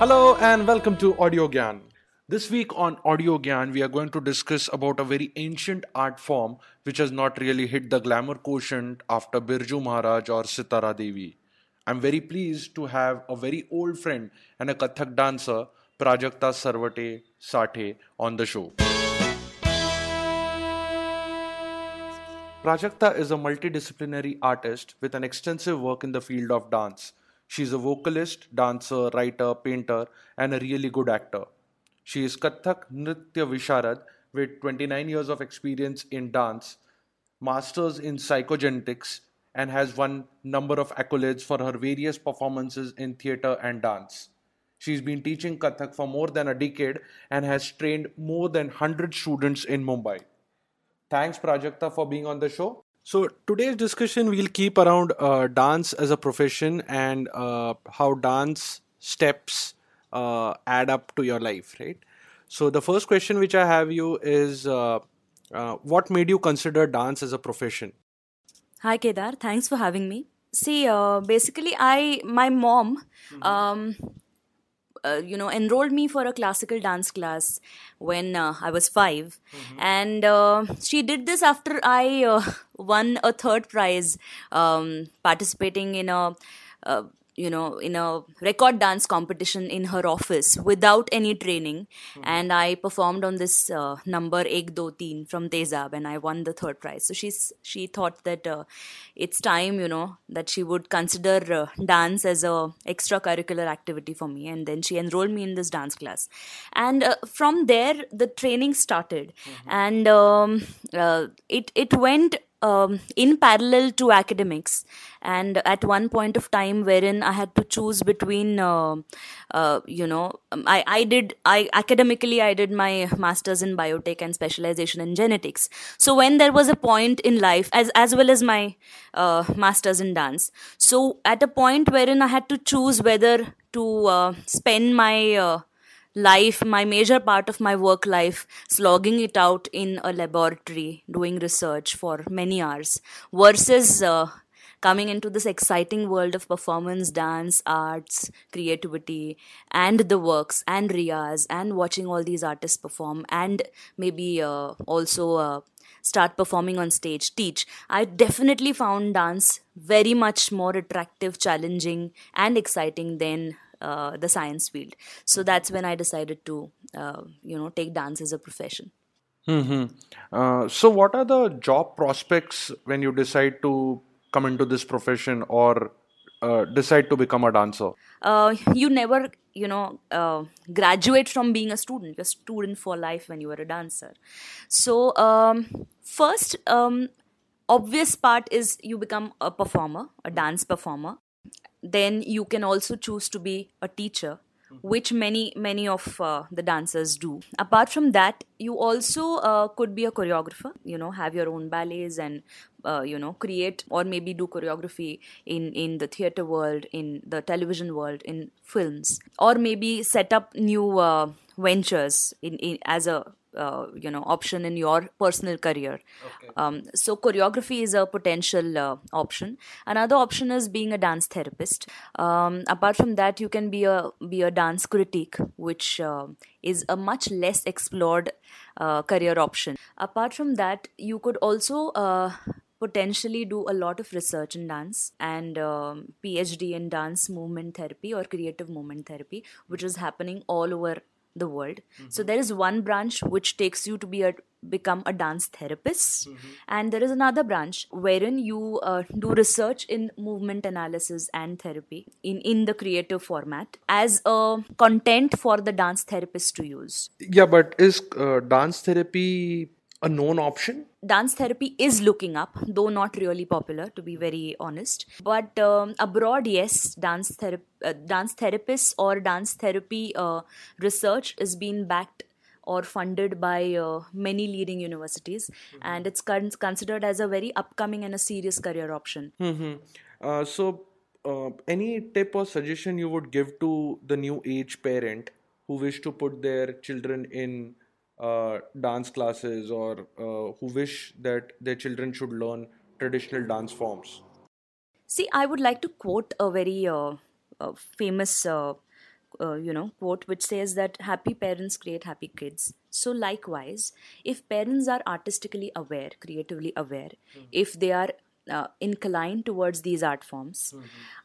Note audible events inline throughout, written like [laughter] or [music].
Hello and welcome to Audio Gyan. This week on Audio Gyan, we are going to discuss about a very ancient art form which has not really hit the glamour quotient after Birju Maharaj or Sitara Devi. I'm very pleased to have a very old friend and a Kathak dancer, Prajakta Sarvate Sathe, on the show. Prajakta is a multidisciplinary artist with an extensive work in the field of dance. She's a vocalist, dancer, writer, painter, and a really good actor. She is Kathak Nritya Visharad with 29 years of experience in dance, masters in psychogenetics, and has won number of accolades for her various performances in theater and dance. She's been teaching Kathak for more than a decade and has trained more than 100 students in Mumbai. Thanks, Prajakta, for being on the show. So today's discussion we'll keep around uh, dance as a profession and uh, how dance steps uh, add up to your life, right? So the first question which I have you is, uh, uh, what made you consider dance as a profession? Hi Kedar, thanks for having me. See, uh, basically, I my mom, um, uh, you know, enrolled me for a classical dance class when uh, I was 5 and uh, she did this after I uh, [laughs] won a third prize um, participating in a. You know, in a record dance competition in her office without any training, and I performed on this uh, number Ek Do Teen from Tezab, and I won the third prize. So she's she thought that uh, it's time, you know, that she would consider uh, dance as a extracurricular activity for me, and then she enrolled me in this dance class, and uh, from there the training started, and um, uh, it it went um, in parallel to academics. And at one point of time wherein i had to choose between uh, uh, you know um, I, I did i academically i did my masters in biotech and specialization in genetics. So when there was a point in life as as well as my uh, masters in dance. So at a point wherein i had to choose whether to uh, spend my uh, life, my major part of my work life, slogging it out in a laboratory, doing research for many hours, versus uh, coming into this exciting world of performance, dance, arts, creativity, and the works, and riyas, and watching all these artists perform, and maybe uh, also. Uh, start performing on stage teach i definitely found dance very much more attractive challenging and exciting than uh, the science field. So that's when I decided to, uh, you know, take dance as a profession. hmm Uh, so, what are the job prospects when you decide to come into this profession or uh, decide to become a dancer? Uh, you never, you know, uh, graduate from being a student. You're a student for life when you are a dancer. So um, first, um, obvious part is you become a performer, a dance performer. Then you can also choose to be a teacher which many many of uh, the dancers do. Apart from that you also uh, could be a choreographer you know have your own ballets and uh, you know create or maybe do choreography in in the theater world in the television world in films. Or maybe set up new uh, ventures in, in as a uh, you know option in your personal career. Um, so choreography is a potential uh, option. Another option is being a dance therapist. Um, apart from that you can be a be a dance critic which uh, is a much less explored uh, career option. Apart from that you could also uh, potentially do a lot of research in dance and um, phd in dance movement therapy or creative movement therapy which is happening all over the world. So there is one branch which takes you to be a become a dance therapist and there is another branch wherein you uh, do research in movement analysis and therapy in in the creative format as a content for the dance therapist to use. Yeah, but is uh, dance therapy a known option? dance therapy is looking up though not really popular to be very honest. But um, abroad yes dance therapy uh, dance therapists or dance therapy uh, research is being backed or funded by uh, many leading universities. And it's con- considered as a very upcoming and a serious career option. Hmm Uh, so, uh, any tip or suggestion you would give to the new age parent who wish to put their children in uh, dance classes or uh, who wish that their children should learn traditional dance forms? See, I would like to quote a very uh, uh, famous uh, uh, you know quote which says that happy parents create happy kids. So likewise if parents are artistically aware creatively aware if they are uh, inclined towards these art forms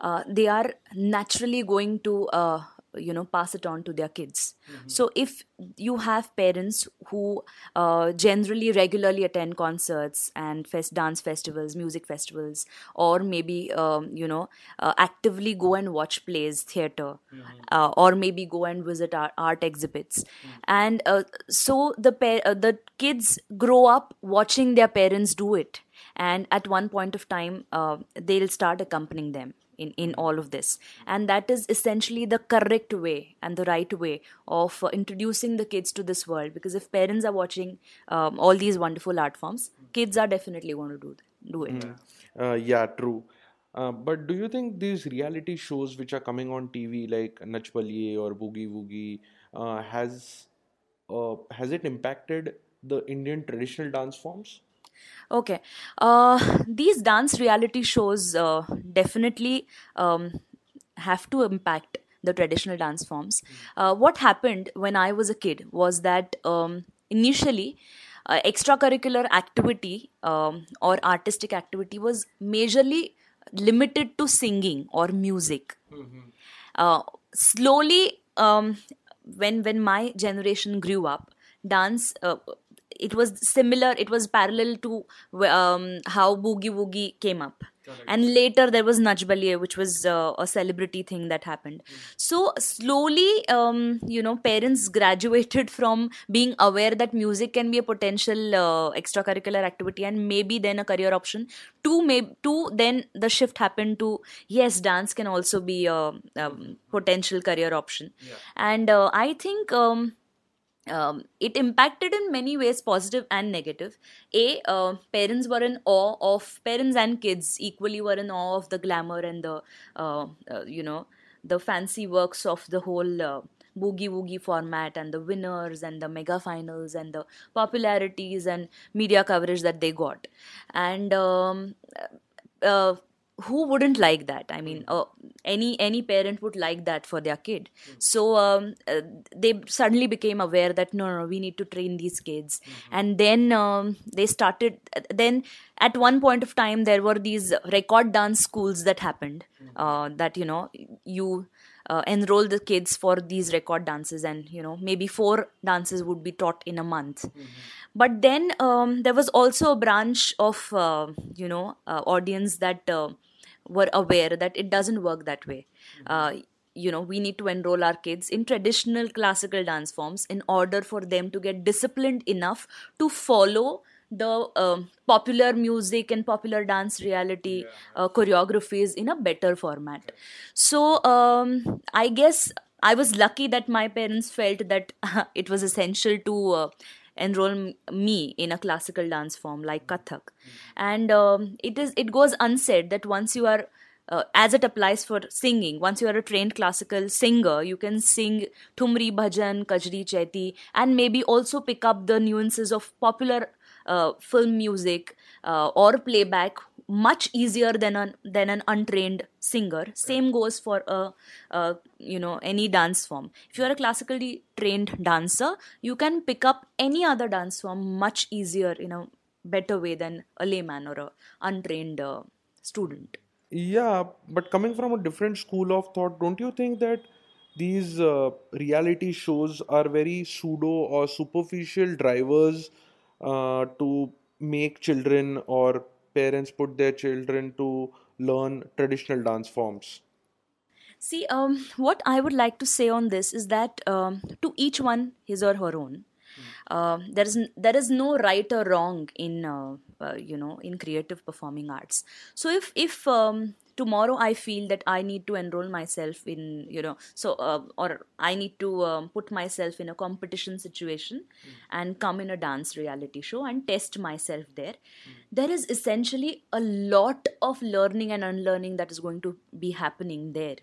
uh, they are naturally going to uh, you know pass it on to their kids. So if you have parents who uh, generally regularly attend concerts and fest dance festivals music festivals or maybe um, you know uh, actively go and watch plays theater uh, or maybe go and visit art, art exhibits. And uh, so the pa- uh, the kids grow up watching their parents do it. And at one point of time uh, they'll start accompanying them in, in all of this and that is essentially the correct way and the right way of uh, introducing the kids to this world because if parents are watching um, all these wonderful art forms kids are definitely going to do do it Uh, yeah, true. Uh, but do you think these reality shows which are coming on TV like Nach Baliye or Boogie Woogie uh, has uh, has it impacted the Indian traditional dance forms? Okay. Uh, these dance reality shows uh, definitely um, have to impact the traditional dance forms. Uh, what happened when I was a kid was that um, initially, uh, extracurricular activity um, or artistic activity was majorly limited to singing or music. Uh, slowly, um, when when my generation grew up, dance uh, it was similar. It was parallel to um, how boogie woogie came up. And later there was Nach Baliye, which was uh, a celebrity thing that happened. So slowly, um, you know, parents graduated from being aware that music can be a potential uh, extracurricular activity and maybe then a career option. To maybe to then the shift happened to yes, dance can also be a, um, potential career option. And uh, I think. Um, um, it impacted in many ways positive and negative. A uh, parents were in awe of parents and kids equally were in awe of the glamour and the uh, uh, you know the fancy works of the whole uh, boogie woogie format and the winners and the mega finals and the popularities and media coverage that they got. And um, uh, who wouldn't like that? I mean uh, any any parent would like that for their kid. So um, uh, they suddenly became aware that no, no no we need to train these kids. And then um, they started then at one point of time there were these record dance schools that happened uh, that you know you uh, enroll the kids for these record dances and you know maybe four dances would be taught in a month. But then um, there was also a branch of uh, you know uh, audience that uh, were aware that it doesn't work that way. Uh, you know we need to enroll our kids in traditional classical dance forms in order for them to get disciplined enough to follow the um, popular music and popular dance reality uh, choreographies in a better format. So um, i guess i was lucky that my parents felt that [laughs] it was essential to uh, enroll me in a classical dance form like kathak. And um, it is it goes unsaid that once you are uh, as it applies for singing once you are a trained classical singer you can sing thumri bhajan kajri chaiti and maybe also pick up the nuances of popular uh, film music uh, or playback much easier than an than an untrained singer. Same goes for a, a you know any dance form. If you are a classically trained dancer you can pick up any other dance form much easier in a better way than a layman or a untrained uh, student. Yeah, but coming from a different school of thought, don't you think that these uh, reality shows are very pseudo or superficial drivers uh, to make children or parents put their children to learn traditional dance forms? See, um, what I would like to say on this is that um, to each one his or her own. Uh, there is there is no right or wrong in uh, uh, you know in creative performing arts. So if if um, tomorrow I feel that I need to enroll myself in you know so uh, or I need to um, put myself in a competition situation and come in a dance reality show and test myself there, there is essentially a lot of learning and unlearning that is going to be happening there.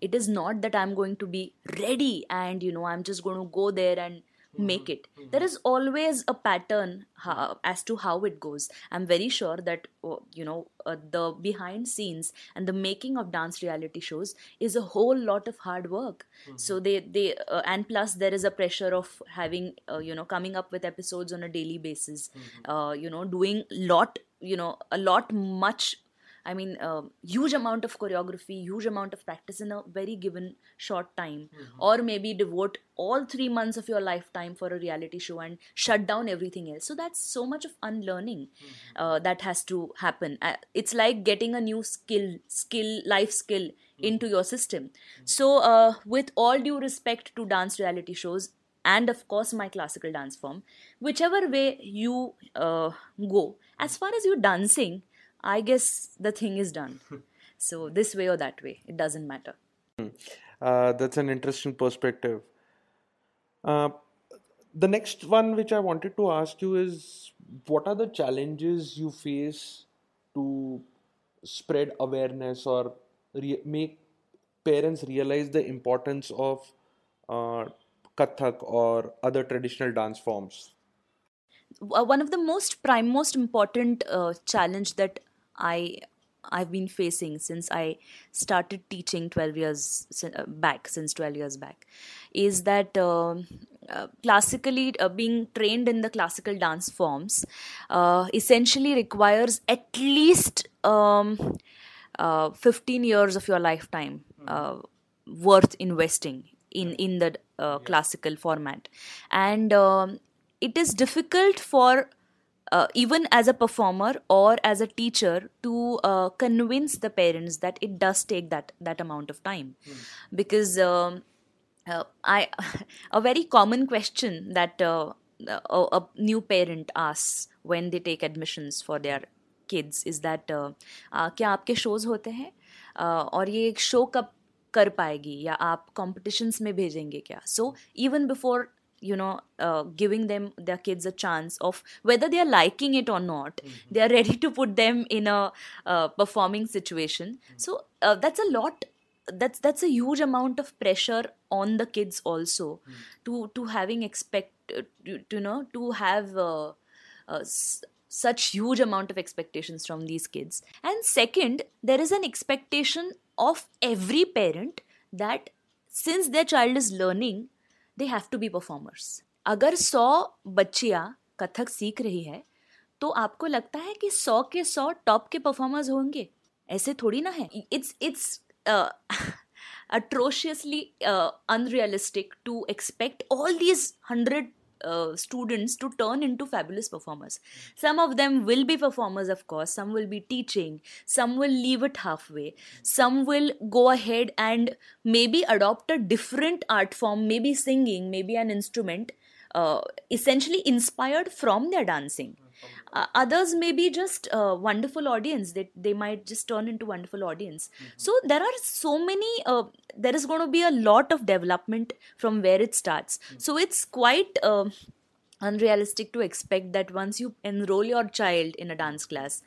It is not that i'm going to be ready and you know i'm just going to go there and make it. There is always a pattern how, as to how it goes. I'm very sure that uh, you know uh, the behind scenes and the making of dance reality shows is a whole lot of hard work. So they they uh, and plus there is a pressure of having uh, you know coming up with episodes on a daily basis. Uh, you know doing lot you know a lot much I mean, uh, huge amount of choreography, huge amount of practice in a very given short time, or maybe devote all three months of your lifetime for a reality show and shut down everything else. So that's so much of unlearning uh, that has to happen. Uh, it's like getting a new skill, skill, life skill into your system. So, uh, with all due respect to dance reality shows, and of course my classical dance form whichever way you uh, go as far as you're dancing I guess the thing is done. [laughs] so this way or that way, it doesn't matter. Uh, that's an interesting perspective. Uh, the next one, which I wanted to ask you, is what are the challenges you face to spread awareness or re- make parents realize the importance of uh, Kathak or other traditional dance forms? one of the most prime most important uh, challenge that I I've been facing since I started teaching 12 years uh, back, since 12 years back, is that uh, uh, classically uh, being trained in the classical dance forms uh, essentially requires at least um, uh, 15 years of your lifetime worth investing in, in the classical format. And um, it is difficult for uh, even as a performer or as a teacher to uh, convince the parents that it does take that that amount of time mm. because um, uh, i [laughs] a very common question that uh, a, a, new parent asks when they take admissions for their kids is that uh, uh, क्या आपके shows होते हैं और ये एक show कब कर पाएगी या आप competitions में भेजेंगे क्या so even before you know uh, giving them their kids a chance of whether they are liking it or not mm-hmm. they are ready to put them in a uh, performing situation mm-hmm. so uh, that's a lot that's that's a huge amount of pressure on the kids also mm-hmm. to to having expect to, to you know to have uh, uh, s- such huge amount of expectations from these kids and second there is an expectation of every parent that since their child is learning they have to be performers अगर सौ बच्चियाँ कथक सीख रही है तो आपको लगता है कि सौ के सौ टॉप के परफॉर्मर्स होंगे? ऐसे थोड़ी ना है? It's it's atrociously unrealistic to expect all these hundred uh, students to turn into fabulous performers. Some of them will be performers, of course, some will be teaching, some will leave it halfway, some will go ahead and maybe adopt a different art form, maybe singing, maybe an instrument, uh, essentially inspired from their dancing uh, others may be just a wonderful audience they, they might just turn into wonderful audience mm-hmm. so there are so many uh, there is going to be a lot of development from where it starts mm-hmm. so it's quite uh, unrealistic to expect that once you enroll your child in a dance class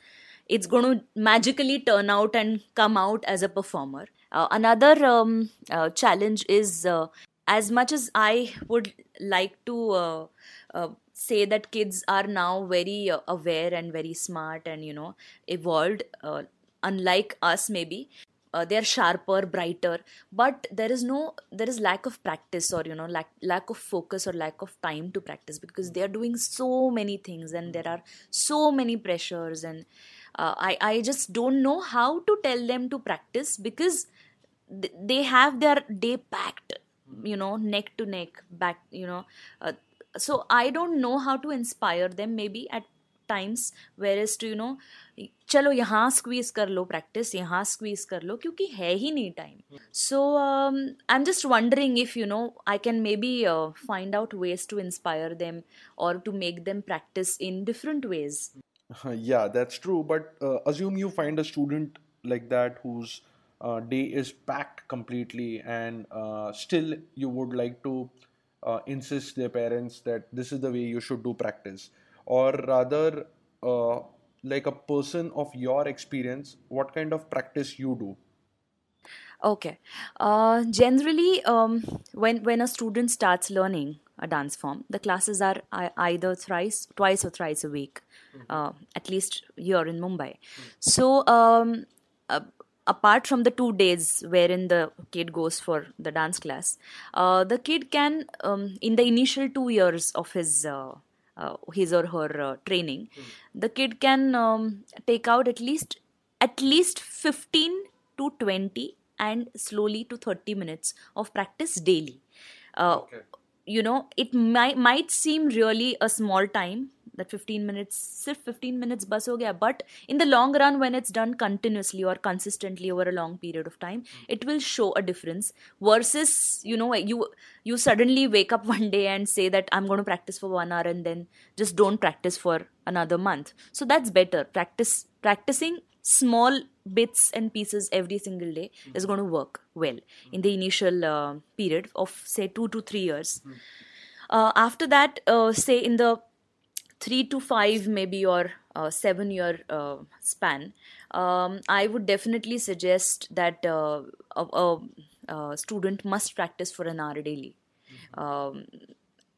it's going to magically turn out and come out as a performer uh, another um, uh, challenge is uh, as much as i would like to uh, uh, say that kids are now very uh, aware and very smart and you know evolved uh, unlike us maybe. Uh, they're sharper brighter but there is no there is lack of practice or you know lack lack of focus or lack of time to practice because they are doing so many things and there are so many pressures and uh, i i just don't know how to tell them to practice because th- they have their day packed you know neck to neck back you know uh, so i don't know how to inspire them maybe at times whereas to you know चलो यहाँ squeeze कर लो practice यहाँ squeeze कर लो क्योंकि है ही नहीं time so I am just wondering if you know I can maybe find out ways to inspire them और to make them practice in different ways yeah that's true but uh, assume you find a student like that whose uh, day is packed completely and uh, still you would like to uh, insist their parents that this is the way you should do practice or rather uh, like a person of your experience what kind of practice you do Okay. Uh, generally, um, when when a student starts learning a dance form, the classes are either thrice, twice or thrice a week, uh, at least here in Mumbai. So, um, uh, apart from the two days wherein the kid goes for the dance class, uh, the kid can, um, in the initial two years of his uh, uh, his or her uh, training, the kid can um, take out at least at least 15 to 20 and slowly to 30 minutes of practice daily. Uh, Okay. You know it might might seem really a small time that 15 minutes sirf 15 minutes bus ho gaya but in the long run when it's done continuously or consistently over a long period of time hmm. it will show a difference versus you know you you suddenly wake up [laughs] one day and say that i'm going to practice for 1 hour and then just don't practice for another month. So that's better. Practice practicing small bits and pieces every single day is going to work well in the initial uh, period of say 2 to 3 years. Uh, after that uh, say in the three to five maybe or uh, seven year uh, span um, i would definitely suggest that uh, a, a, a student must practice for an hour daily. Um,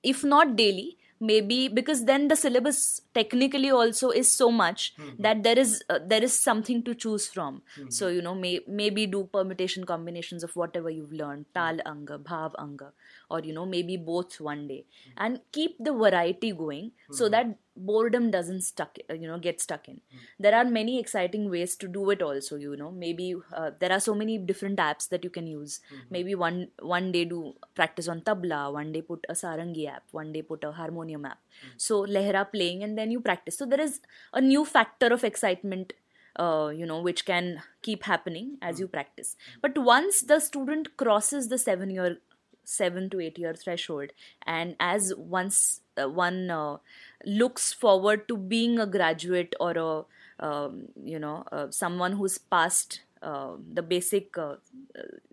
if not daily maybe because then the syllabus technically also is so much hmm, hmm. that there is uh, there is something to choose from. Hmm, so you know may, maybe do permutation combinations of whatever you've learned tal anga bhav anga or you know maybe both one day. And keep the variety going so that boredom doesn't stuck uh, you know get stuck in. There are many exciting ways to do it also you know. Maybe uh, there are so many different apps that you can use. Maybe one one day do practice on tabla one day put a sarangi app one day put a harmonium app. So lehra playing and then you practice. So there is a new factor of excitement uh, you know which can keep happening as you practice. But once the student crosses the 7 year 7 to 8 year threshold and as once one uh, looks forward to being a graduate or a um, you know uh, someone who's passed uh, the basic uh, uh,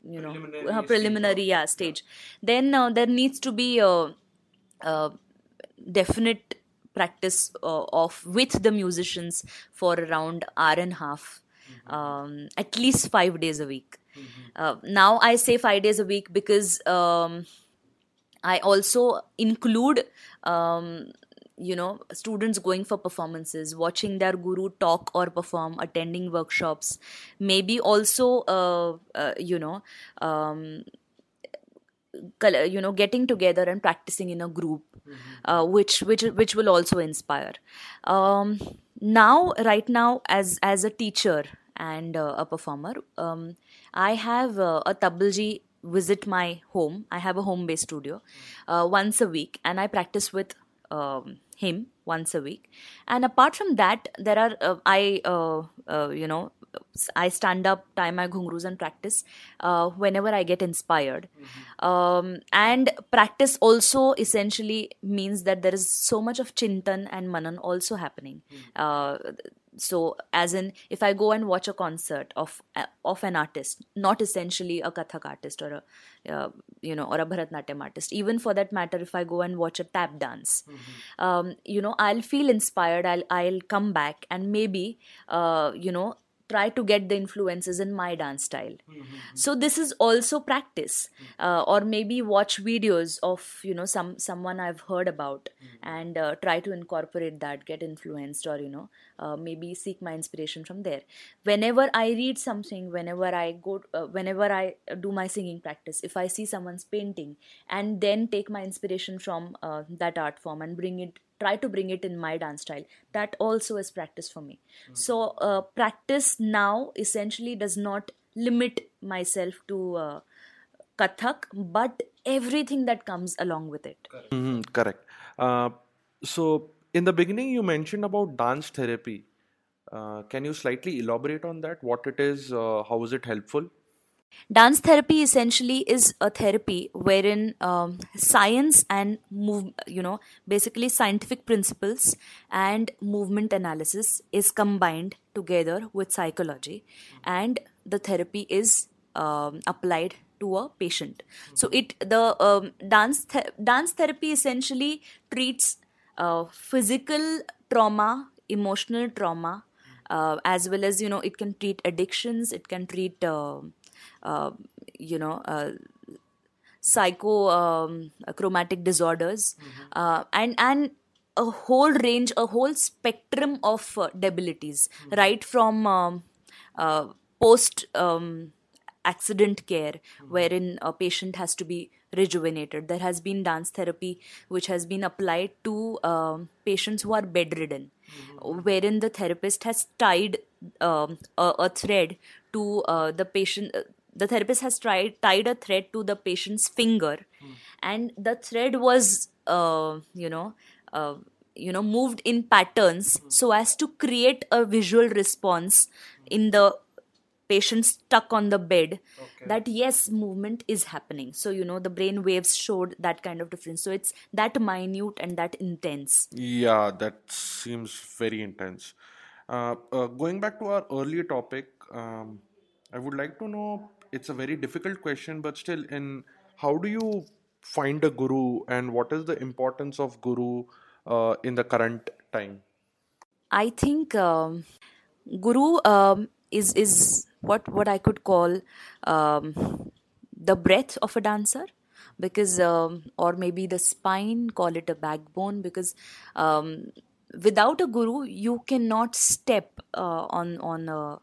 you know Preliminary uh, stage preliminary of- yeah, stage. Then uh, there needs to be a, a definite practice uh, of with the musicians for around hour and a half um, at least five days a week. Uh, now i say five days a week because um, I also include, um, you know, students going for performances, watching their guru talk or perform, attending workshops, maybe also, uh, uh, you know, um, you know, getting together and practicing in a group, uh, which which which will also inspire. Um, now, right now, as as a teacher and uh, a performer, um, I have uh, a tablaji visit my home. I have a home based studio uh, once a week, and I practice with um, him once a week. And apart from that, there are uh, I uh, uh, you know I stand up, tie my ghungroos, and practice uh, whenever I get inspired. Um, and practice also essentially means that there is so much of chintan and manan also happening. Uh, so as in if i go and watch a concert of of an artist not essentially a kathak artist or a uh, you know or a bharatnatyam artist even for that matter if i go and watch a tap dance um, you know i'll feel inspired i'll i'll come back and maybe uh, you know try to get the influences in my dance style. So this is also practice uh, or maybe watch videos of you know some someone i've heard about and uh, try to incorporate that get influenced or you know uh, maybe seek my inspiration from there. Whenever i read something whenever i go uh, whenever i do my singing practice if i see someone's painting and then take my inspiration from uh, that art form and bring it try to bring it in my dance style that also is practice for me so uh, practice now essentially does not limit myself to uh, kathak but everything that comes along with it Mhm, correct. Uh, so, in the beginning, you mentioned about dance therapy. Uh, can you slightly elaborate on that? What it is? Uh, how is it helpful? Dance therapy essentially is a therapy wherein um, science and move, you know, basically scientific principles and movement analysis is combined together with psychology, and the therapy is um, applied to a patient. So it the um, dance th- dance therapy essentially treats uh, physical trauma, emotional trauma, uh, as well as you know it can treat addictions, it can treat. Uh, you know uh, psycho um, chromatic disorders uh, and and a whole range a whole spectrum of uh, debilities right from um, uh, post um, accident care wherein a patient has to be rejuvenated. There has been dance therapy which has been applied to um, patients who are bedridden wherein the therapist has tied um, a, a thread to uh, the patient uh, the therapist has tried tied a thread to the patient's finger. And the thread was uh, you know uh, you know moved in patterns so as to create a visual response in the patient stuck on the bed that yes movement is happening. So you know the brain waves showed that kind of difference. So it's that minute and that intense. Yeah, that seems very intense. Uh, uh, going back to our earlier topic, um, I would like to know it's a very difficult question, but still, in how do you find a guru and what is the importance of guru uh, in the current time? I think um, guru um, is is what what I could call um, the breath of a dancer because um, or maybe the spine call it a backbone because um, without a guru you cannot step uh, on on uh,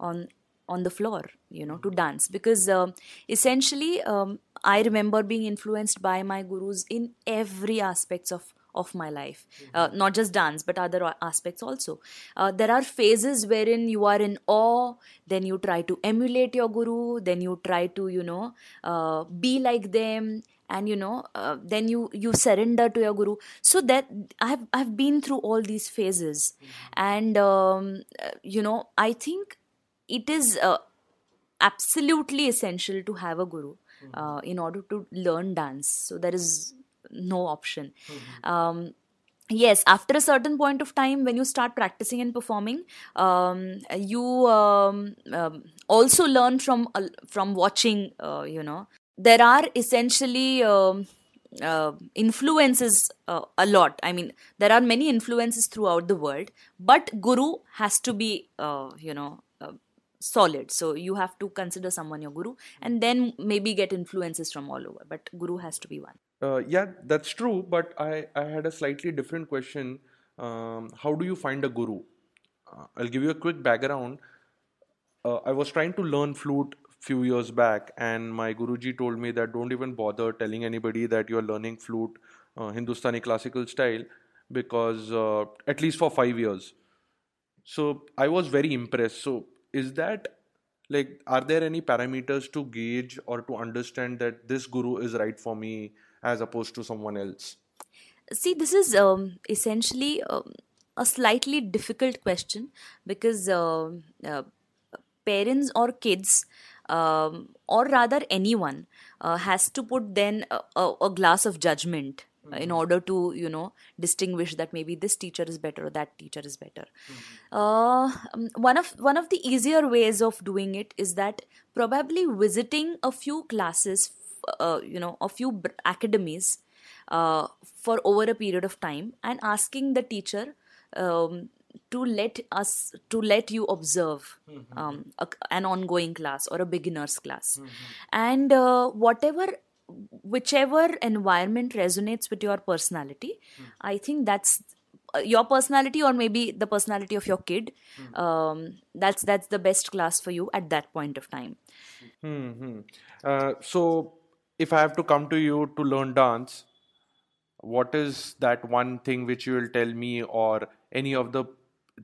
on on the floor you know to dance. Because um essentially um, i remember being influenced by my gurus in every aspects of of my life. Uh, not just dance but other aspects also. Uh, there are phases wherein you are in awe then you try to emulate your guru then you try to you know uh, be like them and you know uh, then you you surrender to your guru. So that i've i've been through all these phases. And um, uh, you know i think it is uh, absolutely essential to have a guru uh, in order to learn dance. So there is no option. Um, yes after a certain point of time when you start practicing and performing um, you um, um, also learn from uh, from watching uh, you know. There are essentially um, uh, influences uh, a lot. I mean there are many influences throughout the world but guru has to be uh, you know solid so you have to consider someone your guru and then maybe get influences from all over but guru has to be one Uh, yeah, that's true, but I, I had a slightly different question. Um, how do you find a guru? Uh, I'll give you a quick background. Uh, I was trying to learn flute few years back, and my guruji told me that don't even bother telling anybody that you're learning flute uh, Hindustani classical style because uh, at least for five years. So I was very impressed. So is that like are there any parameters to gauge or to understand that this guru is right for me as opposed to someone else? see this is um, essentially um, a slightly difficult question because um uh, parents or kids um, or rather anyone uh, has to put then a, a, a glass of judgment uh, in order to you know distinguish that maybe this teacher is better or that teacher is better. Uh, um, one of one of the easier ways of doing it is that probably visiting a few classes f- uh, you know a few br- academies uh, for over a period of time and asking the teacher um, to let us to let you observe um, a, an ongoing class or a beginners class. And uh, whatever whichever environment resonates with your personality i think that's uh, your personality or maybe the personality of your kid um, that's that's the best class for you at that point of time Hmm. Uh, so, if I have to come to you to learn dance, what is that one thing which you will tell me or any of the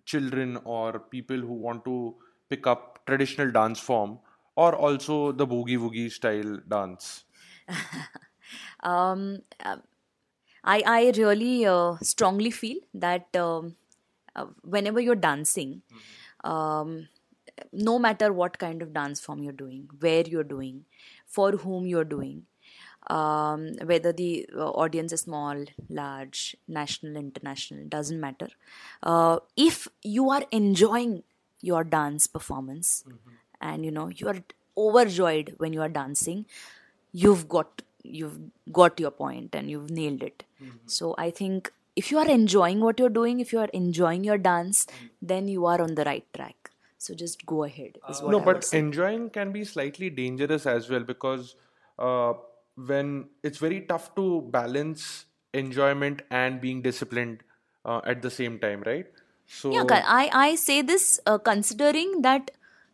children or people who want to pick up traditional dance form or also the boogie woogie style dance? [laughs] um, uh, I, I really uh, strongly feel that um, uh, whenever you're dancing, um, no matter what kind of dance form you're doing, where you're doing, for whom you're doing, um, whether the uh, audience is small, large, national, international, doesn't matter. Uh, if you are enjoying your dance performance and you know you are overjoyed when you are dancing, you've got you've got your point and you've nailed it. So I think if you are enjoying what you're doing, if you are enjoying your dance, then you are on the right track. so just go ahead is what no, I would but say. enjoying can be slightly dangerous as well because uh, when it's very tough to balance enjoyment and being disciplined uh, at the same time, right? So, Yeah, I, I say this uh, considering that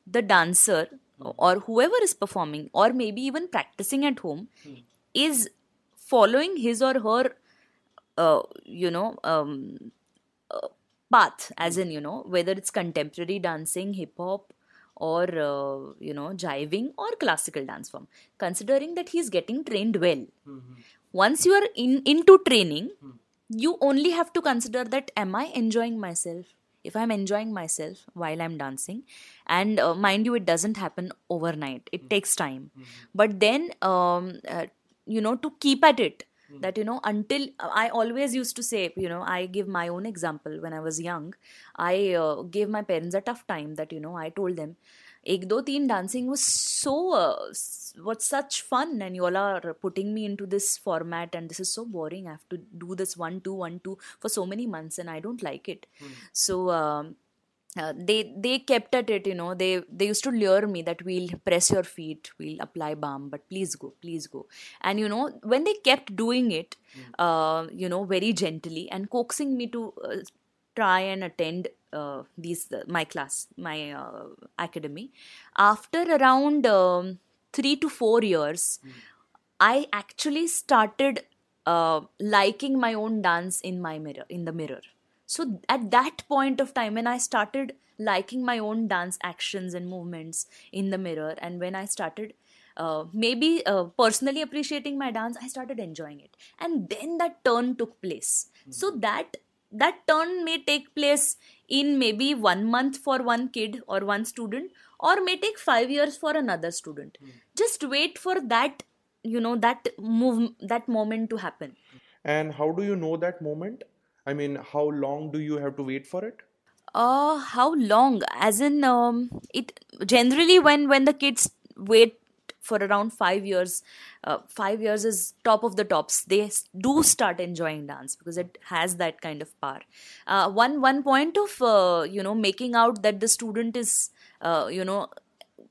the dancer or whoever is performing or maybe even practicing at home is following his or her, uh, you know, um, uh, path, as in, you know, whether it's contemporary dancing, hip hop, or, uh, you know, jiving or classical dance form, considering that he's getting trained well. Once you are in into training, you only have to consider that am i enjoying myself if i'm enjoying myself while i'm dancing and uh, mind you it doesn't happen overnight. It takes time. But then um, uh, you know to keep at it that you know until i always used to say you know i give my own example when i was young. I uh, gave my parents a tough time that you know i told them ek do teen dancing was so uh, was such fun and you all are putting me into this format and this is so boring. I have to do this one two one two for so many months and i don't like it. So um, uh, they they kept at it you know. They they used to lure me that we'll press your feet we'll apply balm but please go please go. And you know when they kept doing it uh, you know very gently and coaxing me to uh, try and attend uh, these my class my uh, academy. After around um, 3 to 4 years i actually started uh, liking my own dance in my mirror in the mirror. So at that point of time when i started liking my own dance actions and movements in the mirror and when i started uh, maybe uh, personally appreciating my dance i started enjoying it. And then that turn took place. So that that turn may take place in maybe one month for one kid or one student or may take five years for another student just wait for that you know that move that moment to happen and how do you know that moment? I mean, how long do you have to wait for it? Uh, how long? As in, um, it generally when when the kids wait for around five years, uh, five years is top of the tops. They do start enjoying dance because it has that kind of power. Uh, one one point of uh, you know making out that the student is uh, you know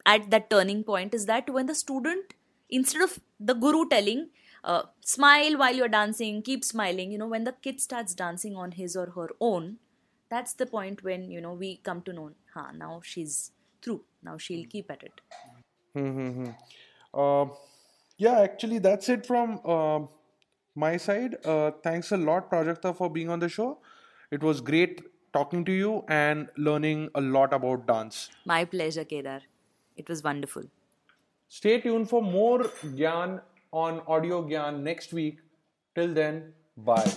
at that turning point is that when the student instead of the guru telling uh, smile while you're dancing keep smiling you know when the kid starts dancing on his or her own that's the point when you know we come to know huh, now she's through now she'll keep at it Mm-hmm. Uh, yeah, actually, that's it from uh, my side. Uh, thanks a lot, Prajakta, for being on the show. It was great talking to you and learning a lot about dance. my pleasure kedar it was wonderful Stay tuned for more Gyan on Audio Gyan next week. Till then, bye.